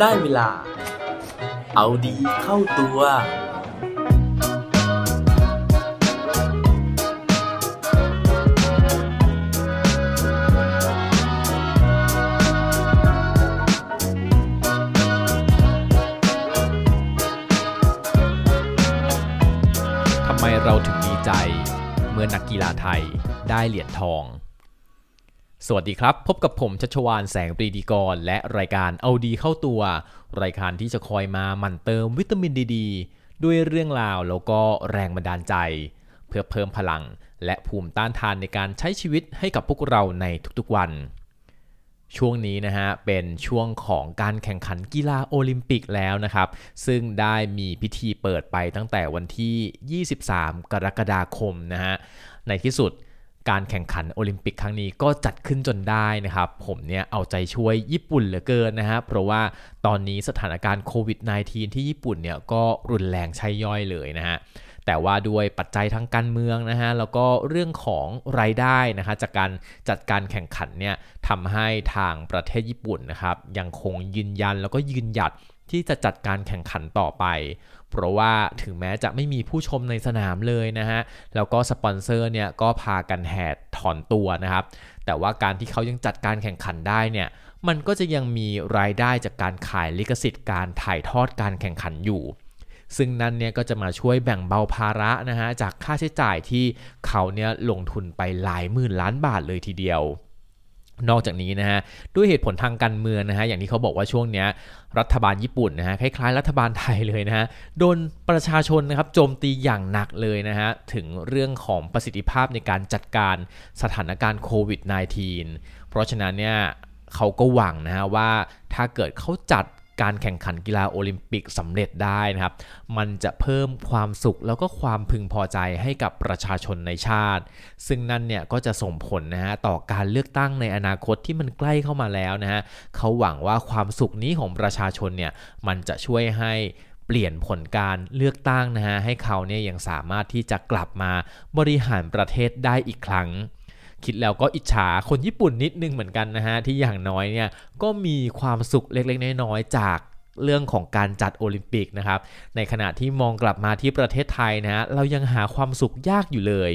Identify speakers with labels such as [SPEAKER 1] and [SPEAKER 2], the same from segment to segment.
[SPEAKER 1] ได้เวลา เอาดีเข้าตัว
[SPEAKER 2] ทำไมเราถึงดีใจ เมื่อนักกีฬาไทยได้เหรียญทอง สวัสดีครับ พบกับผมชัชวานแสงปรีดีกร และรายการเอาดีเข้าตัว รายการที่จะคอยมาหมั่นเติมวิตามินดีดด้วยเรื่องราวแล้วก็แรงบันดาลใจ เพื่อเพิ่มพลัง และภูมิต้านทานในการใช้ชีวิตให้กับพวกเราในทุกๆวัน ช่วงนี้นะฮะเป็นช่วงของการแข่งขันกีฬาโอลิมปิกแล้วนะครับ ซึ่งได้มีพิธีเปิดไปตั้งแต่วันที่ 23 กรกฎาคมนะฮะในที่สุด การแข่งขันโอลิมปิกครั้งนี้ก็จัดขึ้นจนได้นะครับ ผมเนี่ยเอาใจช่วยญี่ปุ่นเหลือเกินนะฮะเพราะว่าตอนนี้สถานการณ์โควิด -19 ที่ญี่ปุ่นเนี่ยก็รุนแรงใช่ย่อยเลยนะฮะแต่ว่าด้วยปัจจัยทางการเมืองนะฮะแล้วก็เรื่องของรายได้นะคะจากการจัดการแข่งขันเนี่ยทำให้ทางประเทศญี่ปุ่นนะครับยังคงยืนยันแล้วก็ยืนหยัด ที่จะจัดการแข่งขันต่อไป เพราะว่าถึงแม้จะไม่มีผู้ชมในสนามเลยนะฮะ แล้วก็สปอนเซอร์เนี่ยก็พากันแหดถอนตัวนะครับ แต่ว่าการที่เขายังจัดการแข่งขันได้เนี่ย มันก็จะยังมีรายได้จากการขายลิขสิทธิ์การถ่ายทอดการแข่งขันอยู่ซึ่งนั่นเนี่ยก็จะมาช่วยแบ่งเบาภาระนะฮะจากค่าใช้จ่ายที่เขาเนี่ยลงทุนไปหลายหมื่นล้านบาทเลยทีเดียว นอกจากนี้นะฮะด้วยเหตุผลทางการเมืองนะฮะอย่างที่เขาบอกว่าช่วงเนี้ยรัฐบาลญี่ปุ่นนะฮะคล้ายๆ รัฐบาลไทยเลยนะฮะโดนประชาชนนะครับโจมตีอย่างหนักเลยนะฮะถึงเรื่องของประสิทธิภาพในการจัดการสถานการณ์โควิด -19 เพราะฉะนั้นเนี่ยเขาก็หวังนะฮะว่าถ้าเกิดเขาจัด การแข่งขันกีฬาโอลิมปิกสำเร็จได้นะครับ มันจะเพิ่มความสุขแล้วก็ความพึงพอใจให้กับประชาชนในชาติ ซึ่งนั่นเนี่ยก็จะส่งผลนะฮะต่อการเลือกตั้งในอนาคตที่มันใกล้เข้ามาแล้วนะฮะเขาหวังว่าความสุขนี้ของประชาชนเนี่ยมันจะช่วยให้เปลี่ยนผลการเลือกตั้งนะฮะให้เขาเนี่ยยังสามารถที่จะกลับมาบริหารประเทศได้อีกครั้ง คิดแล้วก็อิจฉาคนญี่ปุ่นนิดนึงเหมือนกันนะฮะ ที่อย่างน้อยเนี่ยก็มีความสุขเล็กๆ น้อยๆจากเรื่องของการจัดโอลิมปิกนะครับ ในขณะที่มองกลับมาที่ประเทศไทยนะฮะเรายังหาความสุขยากอยู่เลย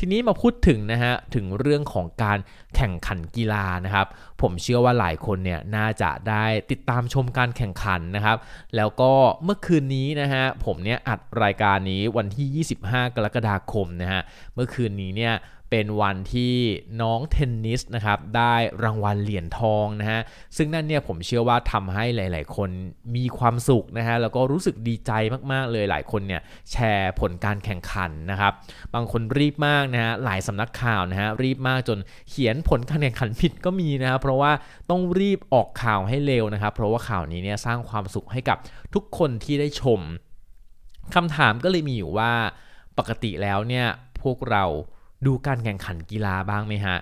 [SPEAKER 2] ทีนี้มาพูดถึงนะฮะถึงเรื่องของการแข่งขันกีฬานะครับ ผมเชื่อว่าหลายคนเนี่ยน่าจะได้ติดตามชมการแข่งขันนะครับ แล้วก็เมื่อคืนนี้นะฮะผมเนี่ยอัดรายการนี้วันที่ 25 กรกฎาคมนะฮะเมื่อคืนนี้เนี่ย เป็นวันที่น้องเทนนิสนะครับได้รางวัลเหรียญทองนะฮะซึ่งนั่นเนี่ยผมเชื่อว่าทำให้หลาย ๆ คนมีความสุขนะฮะแล้วก็รู้สึกดีใจมาก ๆ เลยหลายคนเนี่ยแชร์ผลการแข่งขันนะครับบางคนรีบมากนะฮะหลายสำนักข่าวนะฮะรีบมากจนเขียนผลการแข่งขันผิดก็มีนะครับเพราะว่าต้องรีบออกข่าวให้เร็วนะครับเพราะว่าข่าวนี้เนี่ยสร้างความสุขให้กับทุกคนที่ได้ชมคำถามก็เลยมีอยู่ว่าปกติแล้วเนี่ยพวกเรา ดูการแข่งขันกีฬาบ้างไหมฮะ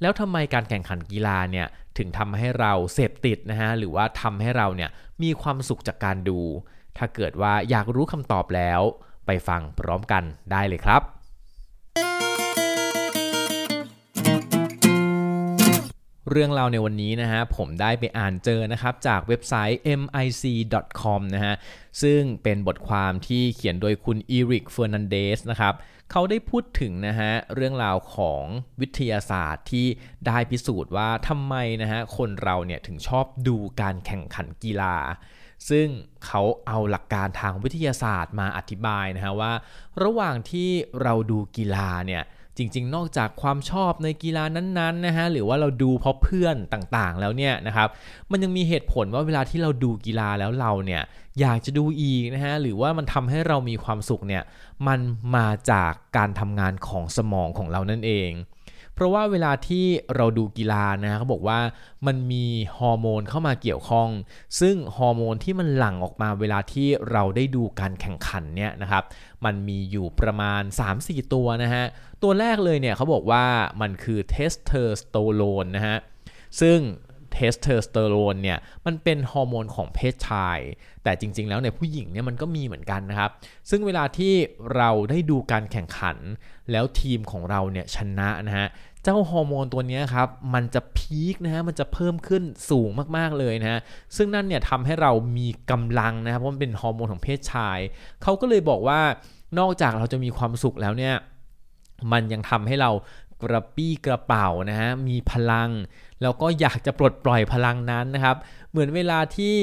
[SPEAKER 2] แล้วทำไมการแข่งขันกีฬาเนี่ยถึงทำให้เราเสพติดนะฮะหรือว่าทำให้เราเนี่ยมีความสุขจากการดู ถ้าเกิดว่าอยากรู้คำตอบแล้ว ไปฟังพร้อมกันได้เลยครับเรื่องราวในวันนี้นะฮะผมได้ไปอ่านเจอนะครับจากเว็บไซต์ mic.com นะฮะซึ่งเป็นบทความที่เขียนโดยคุณอีริกเฟอร์นันเดสนะครับ เขาได้พูดถึงนะฮะเรื่องราวของวิทยาศาสตร์ที่ได้พิสูจน์ว่าทำไมนะฮะคนเราเนี่ยถึงชอบดูการแข่งขันกีฬา ซึ่งเขาเอาหลักการทางวิทยาศาสตร์มาอธิบายนะฮะว่า ระหว่างที่เราดูกีฬาเนี่ย จริง ๆ นอกจากความชอบในกีฬานั้นๆนะฮะหรือว่าเราดูเพราะเพื่อนต่างๆ แล้วเนี่ยนะครับมันยังมีเหตุผลว่าเวลาที่เราดูกีฬาแล้วเราเนี่ยอยากจะดูอีกนะฮะหรือว่ามันทำให้เรามีความสุขเนี่ยมันมาจากการทำงานของสมองของเรานั่นเอง เพราะว่าเวลาที่เราดูกีฬานะเขาบอกว่ามันมีฮอร์โมนเข้ามาเกี่ยวข้อง ซึ่งฮอร์โมนที่มันหลั่งออกมาเวลาที่เราได้ดูการแข่งขันเนี่ยนะครับมันมีอยู่ประมาณ 3-4 ตัวนะฮะ ตัวแรกเลยเนี่ยเขาบอกว่ามันคือเทสเทอร์สโตโรนนะฮะซึ่ง เทสเทอสเตอโรนเนี่ยมันเป็นฮอร์โมนของเพศชาย แต่จริง ๆ แล้วในผู้หญิงเนี่ยมันก็มีเหมือนกันนะครับ ซึ่งเวลาที่เราได้ดูการแข่งขัน แล้วทีมของเราเนี่ยชนะนะฮะเจ้าฮอร์โมนตัวนี้ครับ มันจะพีคนะฮะ มันจะเพิ่มขึ้นสูงมาก ๆ เลยนะฮะ ซึ่งนั่นเนี่ยทำให้เรามีกำลังนะครับ เพราะมันเป็นฮอร์โมนของเพศชาย เขาก็เลยบอกว่านอกจากเราจะมีความสุขแล้วเนี่ย มันยังทำให้เรากระปี้กระเป๋านะฮะ มีพลัง แล้วก็อยากจะปลดปล่อยพลังนั้นนะครับ เหมือนเวลาที่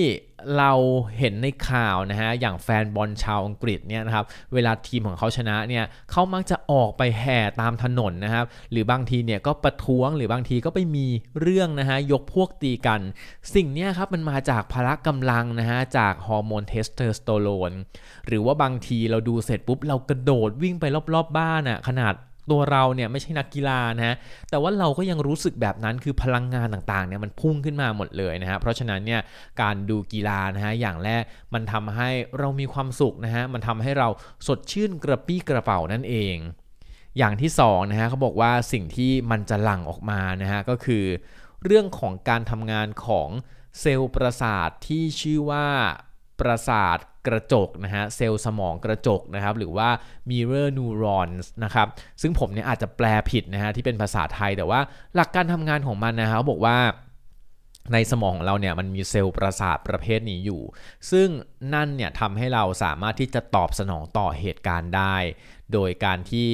[SPEAKER 2] เราเห็นในข่าวนะฮะ อย่างแฟนบอลชาวอังกฤษเนี่ยนะครับ เวลาทีมของเขาชนะเนี่ยเขามักจะออกไปแห่ตามถนนนะครับ หรือบางทีเนี่ยก็ประท้วงหรือบางทีก็ไปมีเรื่องนะฮะ ยกพวกตีกัน สิ่งนี้ครับมันมาจากพละกำลังนะฮะ จากฮอร์โมนเทสโทสเตอโรน หรือว่าบางทีเราดูเสร็จปุ๊บเรากระโดดวิ่งไปรอบๆบ้านอะ่ะขนาด ตัวเราเนี่ยไม่ใช่นักกีฬานะฮะแต่ว่าเราก็ยังรู้สึกแบบนั้นคือพลังงานต่างๆเนี่ยมันพุ่งขึ้นมาหมดเลยนะฮะเพราะฉะนั้นเนี่ยการดูกีฬานะฮะอย่างแรกมันทำให้เรามีความสุขนะฮะมันทำให้เราสดชื่นกระปี้กระเป๋านั่นเองอย่างที่2นะฮะเขาบอกว่าสิ่งที่มันจะหลั่งออกมานะฮะก็คือ เรื่องของการทำงานของเซลล์ประสาทที่ชื่อว่า ประสาทกระจกนะฮะเซลล์สมองกระจกนะครับหรือว่า mirror neurons นะครับซึ่งผมเนี่ยอาจจะแปลผิดนะฮะที่เป็นภาษาไทยแต่ว่าหลักการทำงานของมันนะครับบอกว่าในสมองของเราเนี่ยมันมีเซลล์ประสาทประเภทนี้อยู่ ซึ่งนั่นเนี่ยทำให้เราสามารถที่จะตอบสนองต่อเหตุการณ์ได้ โดยการที่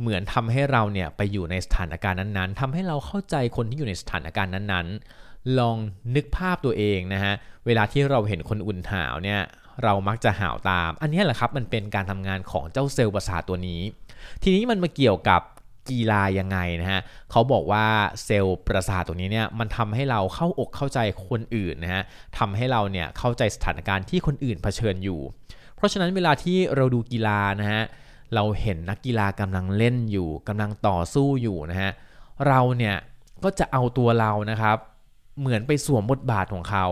[SPEAKER 2] เหมือนทำให้เราเนี่ยไปอยู่ในสถานการณ์นั้นๆทำให้เราเข้าใจคนที่อยู่ในสถานการณ์นั้นๆ ลองนึกภาพตัวเองนะฮะ เวลาที่เราเห็นคนอุ่นหาวเนี่ยเรามักจะห่าวตาม อันนี้แหละครับมันเป็นการทำงานของเจ้าเซลล์ประสาทตัวนี้ ทีนี้มันมาเกี่ยวกับกีฬายังไงนะฮะเขาบอกว่าเซลล์ประสาทตัวนี้เนี่ยมันทำให้เราเข้าอกเข้าใจคนอื่นนะฮะทำให้เราเนี่ยเข้าใจสถานการณ์ที่คนอื่นเผชิญอยู่ เพราะฉะนั้นเวลาที่เราดูกีฬานะฮะเราเห็นนักกีฬากำลังเล่นอยู่กำลังต่อสู้อยู่นะฮะเราเนี่ยก็จะเอาตัวเรานะครับ เหมือนไปสวมบทบาทของเขา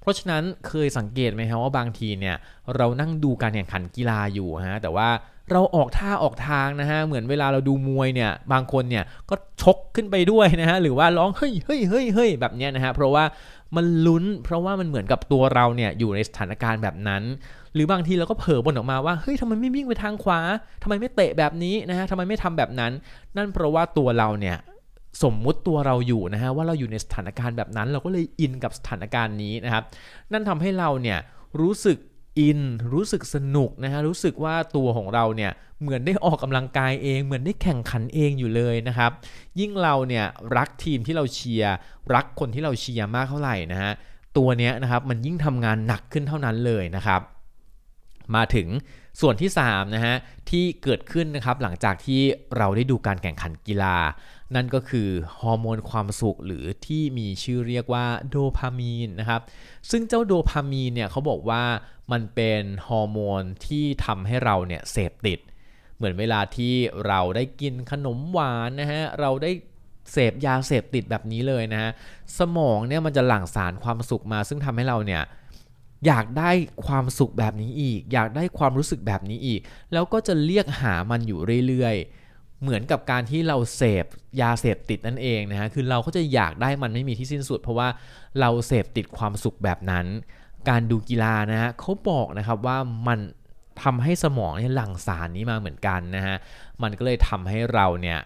[SPEAKER 2] เพราะฉะนั้นเคยสังเกตไหมครับว่าบางทีเนี่ยเรานั่งดูการแข่งขันกีฬาอยู่ฮะแต่ว่าเราออกท่าออกทางนะฮะเหมือนเวลาเราดูมวยเนี่ยบางคนเนี่ยก็ชกขึ้นไปด้วยนะฮะหรือว่าร้องเฮ้ยเฮ้ยเฮ้ยเฮ้ยแบบเนี้ยนะฮะเพราะว่ามันลุ้นเพราะว่ามันเหมือนกับตัวเราเนี่ยอยู่ในสถานการณ์แบบนั้น หรือบางทีเราก็เผลอบ่นออกมาว่าเฮ้ยทำไมไม่วิ่งไปทางขวาทำไมไม่เตะแบบนี้นะฮะทำไมไม่ทำแบบนั้น นั่นเพราะว่าตัวเราเนี่ย สมมุติตัวเราอยู่นะฮะว่าเราอยู่ในสถานการณ์แบบนั้น เราก็เลยอินกับสถานการณ์นี้นะครับ นั่นทำให้เราเนี่ยรู้สึกอินรู้สึกสนุกนะฮะรู้สึกว่าตัวของเราเนี่ยเหมือนได้ออกกำลังกายเอง เหมือนได้แข่งขันเองอยู่เลยนะครับ ยิ่งเราเนี่ยรักทีมที่เราเชียร์รักคนที่เราเชียร์มากเท่าไหร่นะฮะตัวเนี้ยนะครับมันยิ่งทำงานหนักขึ้นเท่านั้นเลยนะครับ มาถึง ส่วนที่3นะฮะที่เกิดขึ้นนะครับหลังจากที่เราได้ดูการแข่งขันกีฬา นั่นก็คือฮอร์โมนความสุขหรือที่มีชื่อเรียกว่าโดพามีนนะครับซึ่งเจ้าโดพามีนเนี่ยเขาบอกว่ามันเป็นฮอร์โมนที่ทำให้เราเนี่ยเสพติด เหมือนเวลาที่เราได้กินขนมหวานนะฮะเราได้เสพยาเสพติดแบบนี้เลยนะฮะสมองเนี่ยมันจะหลั่งสารความสุขมา ซึ่งทำให้เราเนี่ย อยากได้ความสุขแบบนี้อีก อยากได้ความรู้สึกแบบนี้อีก แล้วก็จะเรียกหามันอยู่เรื่อยๆ เหมือนกับการที่เราเสพยาเสพติดนั่นเองนะฮะคือเราก็จะอยากได้มันไม่มีที่สิ้นสุด เพราะว่าเราเสพติดความสุขแบบนั้น การดูกีฬานะฮะเขาบอกนะครับว่ามันทำให้สมองเนี่ยหลั่งสารนี้มาเหมือนกันนะฮะ มันก็เลยทำให้เราเนี่ย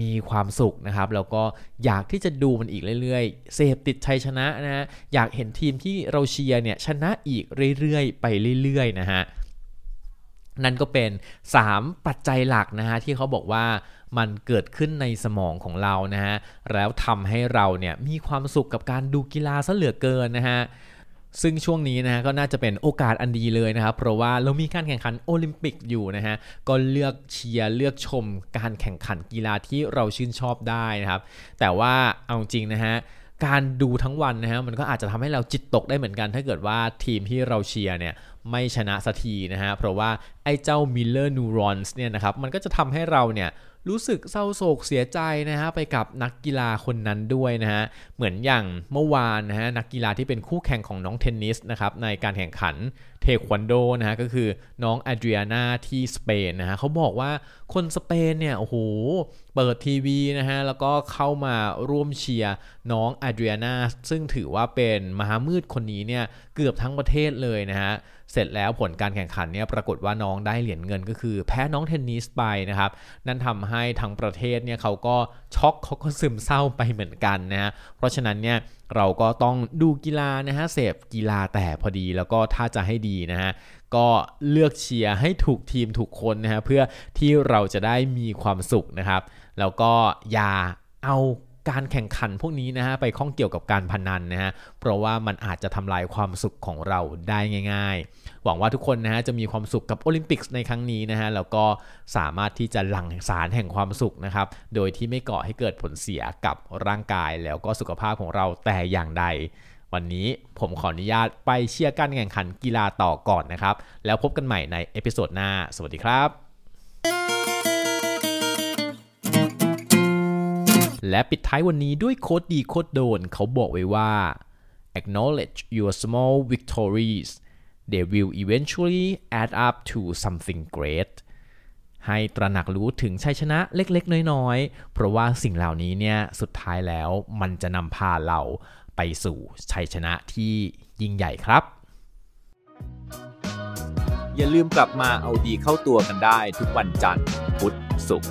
[SPEAKER 2] มีความสุขนะครับ แล้วก็อยากที่จะดูมันอีกเรื่อยๆ เสพติดชัยชนะนะฮะอยากเห็นทีมที่เราเชียร์เนี่ยชนะอีกเรื่อยๆ ไปเรื่อยๆนะฮะนั่นก็เป็น 3 ปัจจัยหลักนะฮะที่เขาบอกว่ามันเกิดขึ้นในสมองของเรานะฮะแล้วทำให้เราเนี่ยมีความสุขกับการดูกีฬาซะเหลือเกินนะฮะ ซึ่งช่วงนี้นะฮะก็น่าจะเป็นโอกาสอันดีเลยนะครับ เพราะว่าเรามีการแข่งขันโอลิมปิกอยู่นะฮะก็เลือกเชียร์เลือกชมการแข่งขันกีฬาที่เราชื่นชอบได้นะครับ แต่ว่าเอาจริงนะฮะการดูทั้งวันนะฮะมันก็อาจจะทำให้เราจิตตกได้เหมือนกัน ถ้าเกิดว่าทีมที่เราเชียร์เนี่ย ไม่ชนะสักทีนะฮะ เพราะว่าไอ้เจ้า Miller Neurons เนี่ยนะครับ มันก็จะทำให้เราเนี่ยรู้สึกเศร้าโศกเสียใจนะฮะไปกับนักกีฬาคนนั้นด้วยนะฮะ เหมือนอย่างเมื่อวานนะฮะนักกีฬาที่เป็นคู่แข่งของน้องเทนนิสนะครับในการแข่งขันเทควันโดนะฮะก็คือน้องอดรียนาที่สเปนนะฮะเขาบอกว่าคนสเปนเนี่ยโอ้โหเปิดทีวีนะฮะแล้วก็เข้ามาร่วมเชียร์น้องอดรียนาซึ่งถือว่าเป็นมหามืดคนนี้เนี่ยเกือบทั้งประเทศเลยนะฮะ เสร็จแล้วผลการแข่งขันเนี่ยปรากฏว่าน้องได้เหรียญเงินก็คือ แพ้น้องเทนนิสไปนะครับ นั่นทำให้ทั้งประเทศเนี่ยเขาก็ช็อกเขาก็ซึมเศร้าไปเหมือนกันนะฮะเพราะฉะนั้นเนี่ยเราก็ต้องดูกีฬานะฮะเสพกีฬาแต่พอดีแล้วก็ถ้าจะให้ดีนะฮะก็เลือกเชียร์ให้ถูกทีมถูกคนนะฮะเพื่อที่เราจะได้มีความสุขนะครับ แล้วก็อย่าเอา การแข่งขันพวกนี้นะฮะไปข้องเกี่ยวกับการพนันนะฮะเพราะว่ามันอาจจะทำลายความสุขของเราได้ง่าย ๆ หวังว่าทุกคนนะฮะจะมีความสุขกับโอลิมปิกในครั้งนี้นะฮะแล้วก็สามารถที่จะหลั่งสารแห่งความสุขนะครับโดยที่ไม่ก่อให้เกิดผลเสียกับร่างกายแล้วก็สุขภาพของเราแต่อย่างใด วันนี้ผมขออนุญาตไปเชียร์การแข่งขันกีฬาต่อก่อนนะครับแล้วพบกันใหม่ใน episode หน้า สวัสดีครับ และปิดท้ายวันนี้ด้วยโคดดีโคดโดนเขาบอกไว้ว่า acknowledge your small victories they will eventually add up to something great ให้ตระหนักรู้ถึงชัยชนะเล็กๆ น้อยๆ เพราะว่าสิ่งเหล่านี้เนี่ยสุดท้ายแล้วมันจะนำพาเราไปสู่ชัยชนะที่ยิ่งใหญ่ครับ
[SPEAKER 1] อย่าลืมกลับมาเอาดีเข้าตัวกันได้ทุกวันจันทร์พุธศุกร์